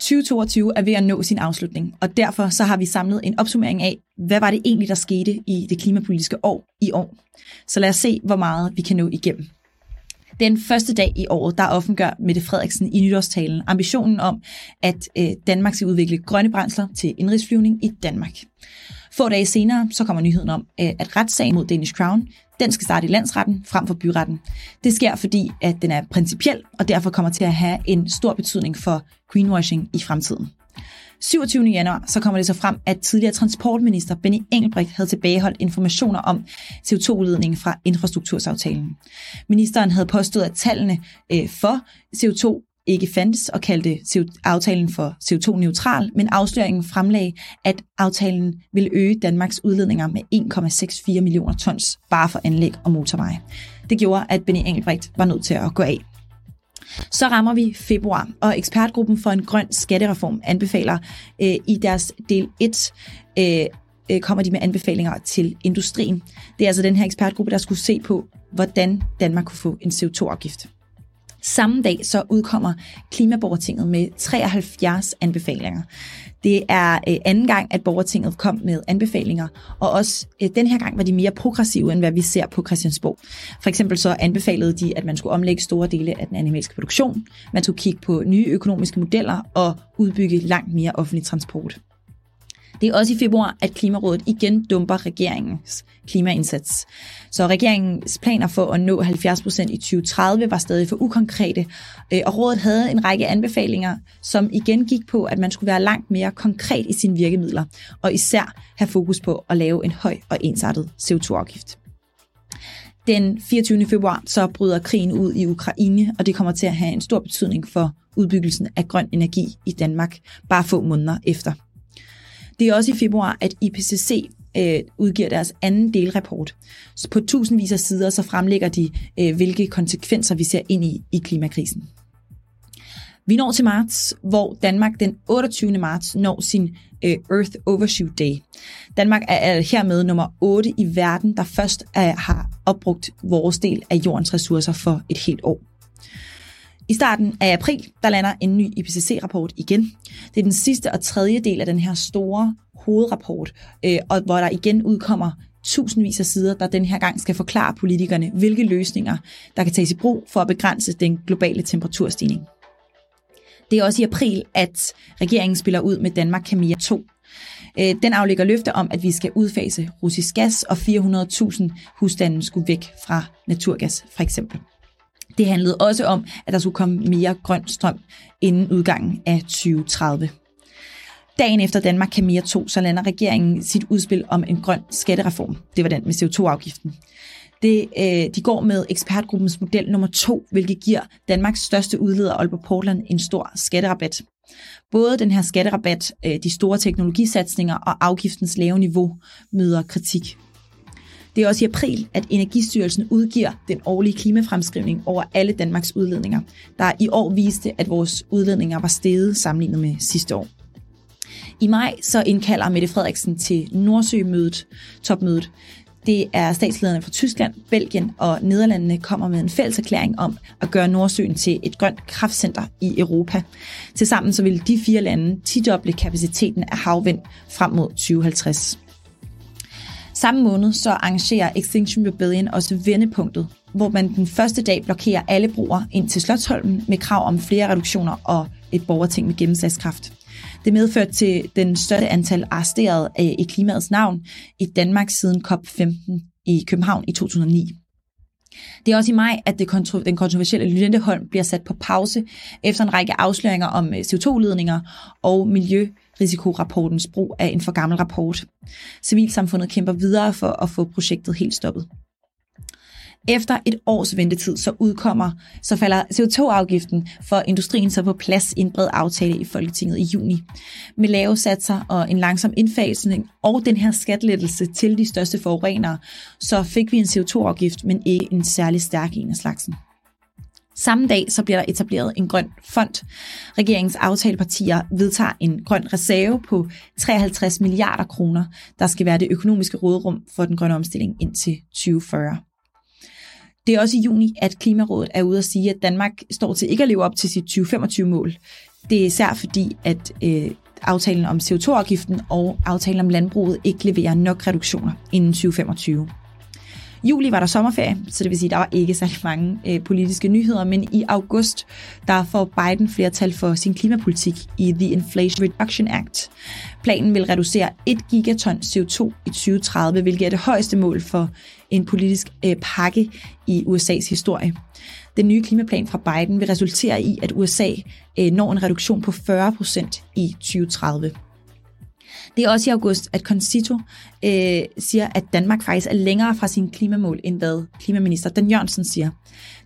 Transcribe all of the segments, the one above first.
2022 er ved at nå sin afslutning, og derfor så har vi samlet en opsummering af, hvad var det egentlig, der skete i det klimapolitiske år i år. Så lad os se, hvor meget vi kan nå igennem. Den første dag i året, der offentliggør Mette Frederiksen i nytårstalen ambitionen om, at øh, Danmark skal udvikle grønne brændsler til indrigsflyvning i Danmark. Få dage senere, så kommer nyheden om, øh, at retssagen mod Danish Crown, den skal starte i landsretten frem for byretten. Det sker, fordi at den er principiel, og derfor kommer til at have en stor betydning for greenwashing i fremtiden. 27. januar så kommer det så frem, at tidligere transportminister Benny Engelbrecht havde tilbageholdt informationer om CO2-udledningen fra infrastruktursaftalen. Ministeren havde påstået, at tallene øh, for CO2 ikke fandtes og kaldte aftalen for CO2-neutral, men afsløringen fremlagde, at aftalen ville øge Danmarks udledninger med 1,64 millioner tons bare for anlæg og motorveje. Det gjorde, at Benny Engelbrecht var nødt til at gå af. Så rammer vi februar, og ekspertgruppen for en grøn skattereform anbefaler øh, i deres del 1 øh, øh, kommer de med anbefalinger til industrien. Det er altså den her ekspertgruppe, der skulle se på, hvordan Danmark kunne få en CO2-afgift. Samme dag så udkommer Klimaborgertinget med 73 anbefalinger. Det er øh, anden gang, at borgertinget kom med anbefalinger, og også øh, den her gang var de mere progressive, end hvad vi ser på Christiansborg. For eksempel så anbefalede de, at man skulle omlægge store dele af den animalske produktion, man skulle kigge på nye økonomiske modeller og udbygge langt mere offentlig transport. Det er også i februar, at Klimarådet igen dumper regeringens klimaindsats. Så regeringens planer for at nå 70% i 2030 var stadig for ukonkrete, øh, og rådet havde en række anbefalinger, som igen gik på, at man skulle være langt mere konkret i sine virkemidler, og især have fokus på at lave en høj og ensartet CO2-afgift. Den 24. februar så bryder krigen ud i Ukraine, og det kommer til at have en stor betydning for udbyggelsen af grøn energi i Danmark, bare få måneder efter. Det er også i februar, at IPCC øh, udgiver deres anden delrapport. Så på tusindvis af sider så fremlægger de, øh, hvilke konsekvenser vi ser ind i i klimakrisen. Vi når til marts, hvor Danmark den 28. marts når sin øh, Earth Overshoot Day. Danmark er hermed nummer 8 i verden, der først er, har opbrugt vores del af jordens ressourcer for et helt år. I starten af april, der lander en ny IPCC-rapport igen. Det er den sidste og tredje del af den her store hovedrapport, øh, og hvor der igen udkommer tusindvis af sider, der den her gang skal forklare politikerne, hvilke løsninger, der kan tages i brug for at begrænse den globale temperaturstigning. Det er også i april, at regeringen spiller ud med Danmark Camilla 2. Øh, den aflægger løfter om, at vi skal udfase russisk gas, og 400.000 husstande skulle væk fra naturgas, for eksempel. Det handlede også om, at der skulle komme mere grøn strøm inden udgangen af 2030. Dagen efter Danmark kan mere to, så lander regeringen sit udspil om en grøn skattereform. Det var den med CO2-afgiften. Det, øh, de går med ekspertgruppens model nummer to, hvilket giver Danmarks største udleder, Aalborg Portland, en stor skatterabat. Både den her skatterabat, øh, de store teknologisatsninger og afgiftens lave niveau møder kritik. Det er også i april, at Energistyrelsen udgiver den årlige klimafremskrivning over alle Danmarks udledninger, der i år viste, at vores udledninger var steget sammenlignet med sidste år. I maj så indkalder Mette Frederiksen til Nordsømødet, topmødet. Det er statslederne fra Tyskland, Belgien og Nederlandene kommer med en fælles erklæring om at gøre Nordsøen til et grønt kraftcenter i Europa. Tilsammen så vil de fire lande tidoble kapaciteten af havvind frem mod 2050. Samme måned så arrangerer Extinction Rebellion også vendepunktet, hvor man den første dag blokerer alle broer ind til Slottholmen med krav om flere reduktioner og et borgerting med gennemslagskraft. Det medførte til den største antal arresterede i klimaets navn i Danmark siden COP15 i København i 2009. Det er også i maj, at det kontro- den kontroversielle Lynetteholm bliver sat på pause efter en række afsløringer om øh, CO2-ledninger og miljø- risikorapportens brug af en for gammel rapport. Civilsamfundet kæmper videre for at få projektet helt stoppet. Efter et års ventetid, så udkommer, så falder CO2-afgiften for industrien så på plads i en bred aftale i Folketinget i juni. Med lave satser og en langsom indfasning og den her skatlettelse til de største forurenere, så fik vi en CO2-afgift, men ikke en særlig stærk en af slagsen. Samme dag så bliver der etableret en grøn fond. Regeringens aftalepartier vedtager en grøn reserve på 53 milliarder kroner, der skal være det økonomiske rådrum for den grønne omstilling indtil 2040. Det er også i juni, at Klimarådet er ude at sige, at Danmark står til ikke at leve op til sit 2025-mål. Det er især fordi, at øh, aftalen om CO2-afgiften og aftalen om landbruget ikke leverer nok reduktioner inden 2025. Juli var der sommerferie, så det vil sige, at der var ikke særlig mange øh, politiske nyheder, men i august der får Biden flertal for sin klimapolitik i The Inflation Reduction Act. Planen vil reducere 1 gigaton CO2 i 2030, hvilket er det højeste mål for en politisk øh, pakke i USA's historie. Den nye klimaplan fra Biden vil resultere i, at USA øh, når en reduktion på 40 procent i 2030. Det er også i august, at Concito øh, siger, at Danmark faktisk er længere fra sine klimamål, end hvad klimaminister Dan Jørgensen siger.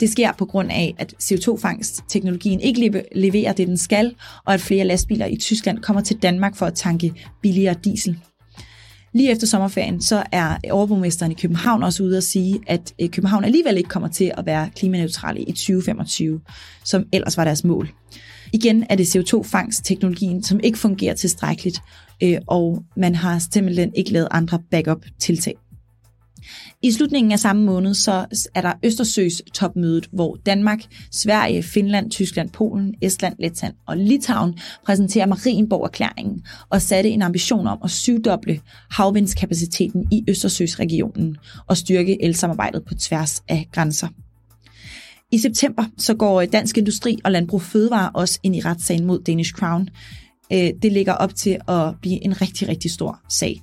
Det sker på grund af, at CO2-fangstteknologien ikke leverer det, den skal, og at flere lastbiler i Tyskland kommer til Danmark for at tanke billigere diesel. Lige efter sommerferien, så er overborgmesteren i København også ude at sige, at øh, København alligevel ikke kommer til at være klimaneutrale i 2025, som ellers var deres mål. Igen er det CO2-fangstteknologien, som ikke fungerer tilstrækkeligt, øh, og man har simpelthen ikke lavet andre backup-tiltag. I slutningen af samme måned så er der Østersøs topmødet, hvor Danmark, Sverige, Finland, Tyskland, Polen, Estland, Letland og Litauen præsenterer Marienborg-erklæringen og satte en ambition om at syvdoble havvindskapaciteten i Østersøsregionen og styrke elsamarbejdet på tværs af grænser. I september så går Dansk Industri og Landbrug Fødevare også ind i retssagen mod Danish Crown. Øh, det ligger op til at blive en rigtig, rigtig stor sag.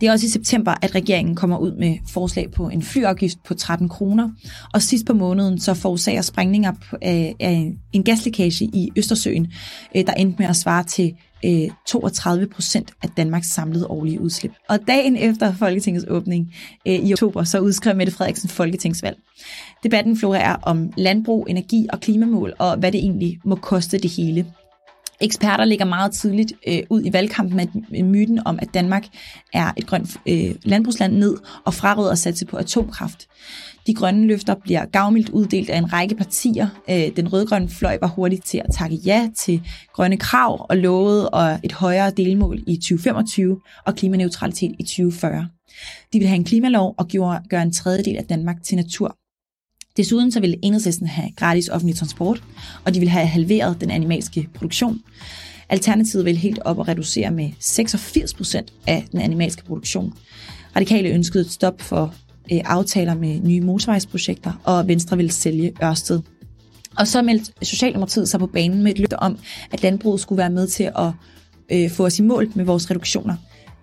Det er også i september, at regeringen kommer ud med forslag på en flyafgift på 13 kroner. Og sidst på måneden så forårsager sprængninger øh, af en gaslækage i Østersøen, øh, der endte med at svare til øh, 32 procent af Danmarks samlede årlige udslip. Og dagen efter Folketingets åbning i oktober, så udskrev Mette Frederiksen folketingsvalg. Debatten florerer om landbrug, energi og klimamål, og hvad det egentlig må koste det hele. Eksperter ligger meget tidligt øh, ud i valgkampen med øh, myten om, at Danmark er et grønt øh, landbrugsland ned og fraråder at satse på atomkraft. De grønne løfter bliver gavmildt uddelt af en række partier. Øh, den rødgrønne fløj var hurtigt til at takke ja til grønne krav og lovede og et højere delmål i 2025 og klimaneutralitet i 2040. De vil have en klimalov og gøre en tredjedel af Danmark til natur. Desuden så vil enhedslisten have gratis offentlig transport, og de vil have halveret den animalske produktion. Alternativet vil helt op og reducere med 86 procent af den animalske produktion. Radikale ønskede et stop for øh, aftaler med nye motorvejsprojekter, og Venstre vil sælge Ørsted. Og så meldte Socialdemokratiet sig på banen med et løfte om, at landbruget skulle være med til at øh, få os i mål med vores reduktioner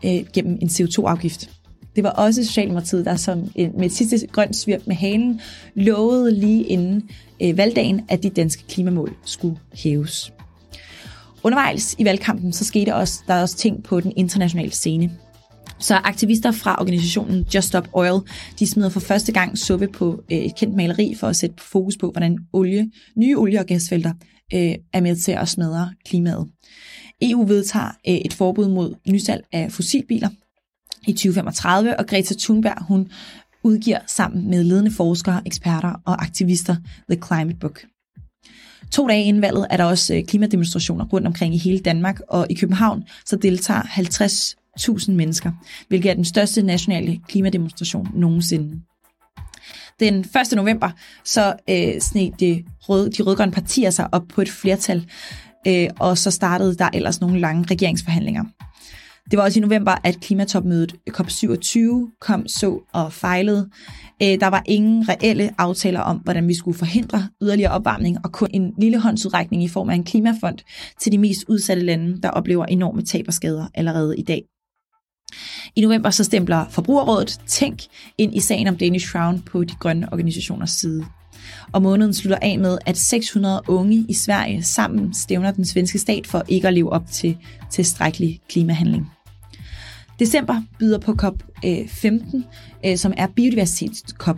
øh, gennem en CO2-afgift. Det var også Socialdemokratiet, der som med et sidste grønt svirp med hanen lovede lige inden øh, valgdagen, at de danske klimamål skulle hæves. Undervejs i valgkampen, så skete også, der også ting på den internationale scene. Så aktivister fra organisationen Just Stop Oil, de smider for første gang suppe på øh, et kendt maleri for at sætte fokus på, hvordan olie, nye olie- og gasfelter øh, er med til at smadre klimaet. EU vedtager øh, et forbud mod nysalg af fossilbiler, i 2035, og Greta Thunberg hun udgiver sammen med ledende forskere, eksperter og aktivister The Climate Book. To dage inden valget er der også øh, klimademonstrationer rundt omkring i hele Danmark, og i København så deltager 50.000 mennesker, hvilket er den største nationale klimademonstration nogensinde. Den 1. november så øh, sned de, røde, de rødgrønne partier sig op på et flertal, øh, og så startede der ellers nogle lange regeringsforhandlinger. Det var også i november, at klimatopmødet COP27 kom så og fejlede. Der var ingen reelle aftaler om, hvordan vi skulle forhindre yderligere opvarmning, og kun en lille håndsudrækning i form af en klimafond til de mest udsatte lande, der oplever enorme tab og skader allerede i dag. I november så stempler Forbrugerrådet Tænk ind i sagen om Danish Crown på de grønne organisationers side. Og måneden slutter af med, at 600 unge i Sverige sammen stævner den svenske stat for ikke at leve op til tilstrækkelig klimahandling. December byder på COP15, øh, øh, som er biodiversitetskop.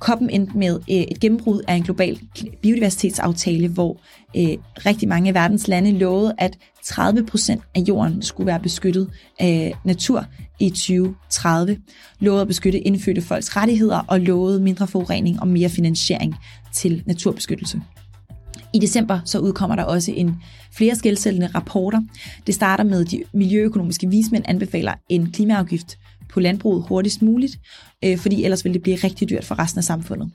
Koppen endte med øh, et gennembrud af en global biodiversitetsaftale, hvor øh, rigtig mange af verdens lande lovede, at 30 procent af jorden skulle være beskyttet af natur i 2030, lovede at beskytte indfødte folks rettigheder og lovede mindre forurening og mere finansiering til naturbeskyttelse. I december så udkommer der også en flere skældsættende rapporter. Det starter med, at de miljøøkonomiske vismænd anbefaler en klimaafgift på landbruget hurtigst muligt, øh, fordi ellers vil det blive rigtig dyrt for resten af samfundet.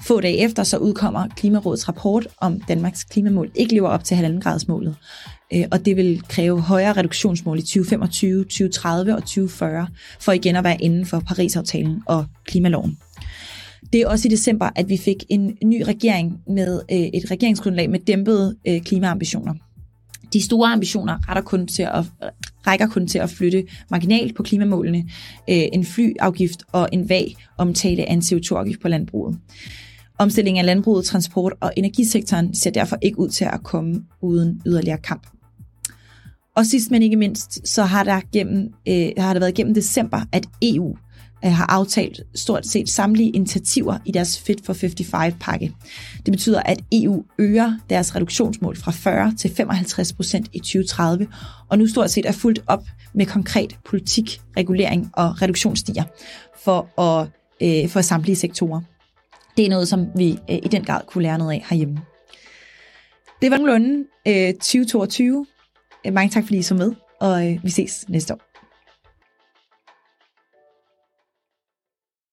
Få dage efter så udkommer Klimarådets rapport om Danmarks klimamål ikke lever op til 1,5 graders målet. Øh, og det vil kræve højere reduktionsmål i 2025, 2030 og 2040, for igen at være inden for Paris-aftalen og klimaloven. Det er også i december, at vi fik en ny regering med øh, et regeringsgrundlag med dæmpede øh, klimaambitioner. De store ambitioner retter kun til at, rækker kun til at flytte marginalt på klimamålene, øh, en flyafgift og en vag omtale af en CO2-afgift på landbruget. Omstillingen af landbruget, transport og energisektoren ser derfor ikke ud til at komme uden yderligere kamp. Og sidst men ikke mindst, så har der, gennem, øh, har der været gennem december, at EU Øh, har aftalt stort set samtlige initiativer i deres Fit for 55-pakke. Det betyder, at EU øger deres reduktionsmål fra 40 til 55 procent i 2030, og nu stort set er fuldt op med konkret politik, regulering og reduktionsstiger for, at, øh, for samtlige sektorer. Det er noget, som vi øh, i den grad kunne lære noget af herhjemme. Det var nogenlunde øh, 2022. Øh, mange tak, fordi I så med, og øh, vi ses næste år.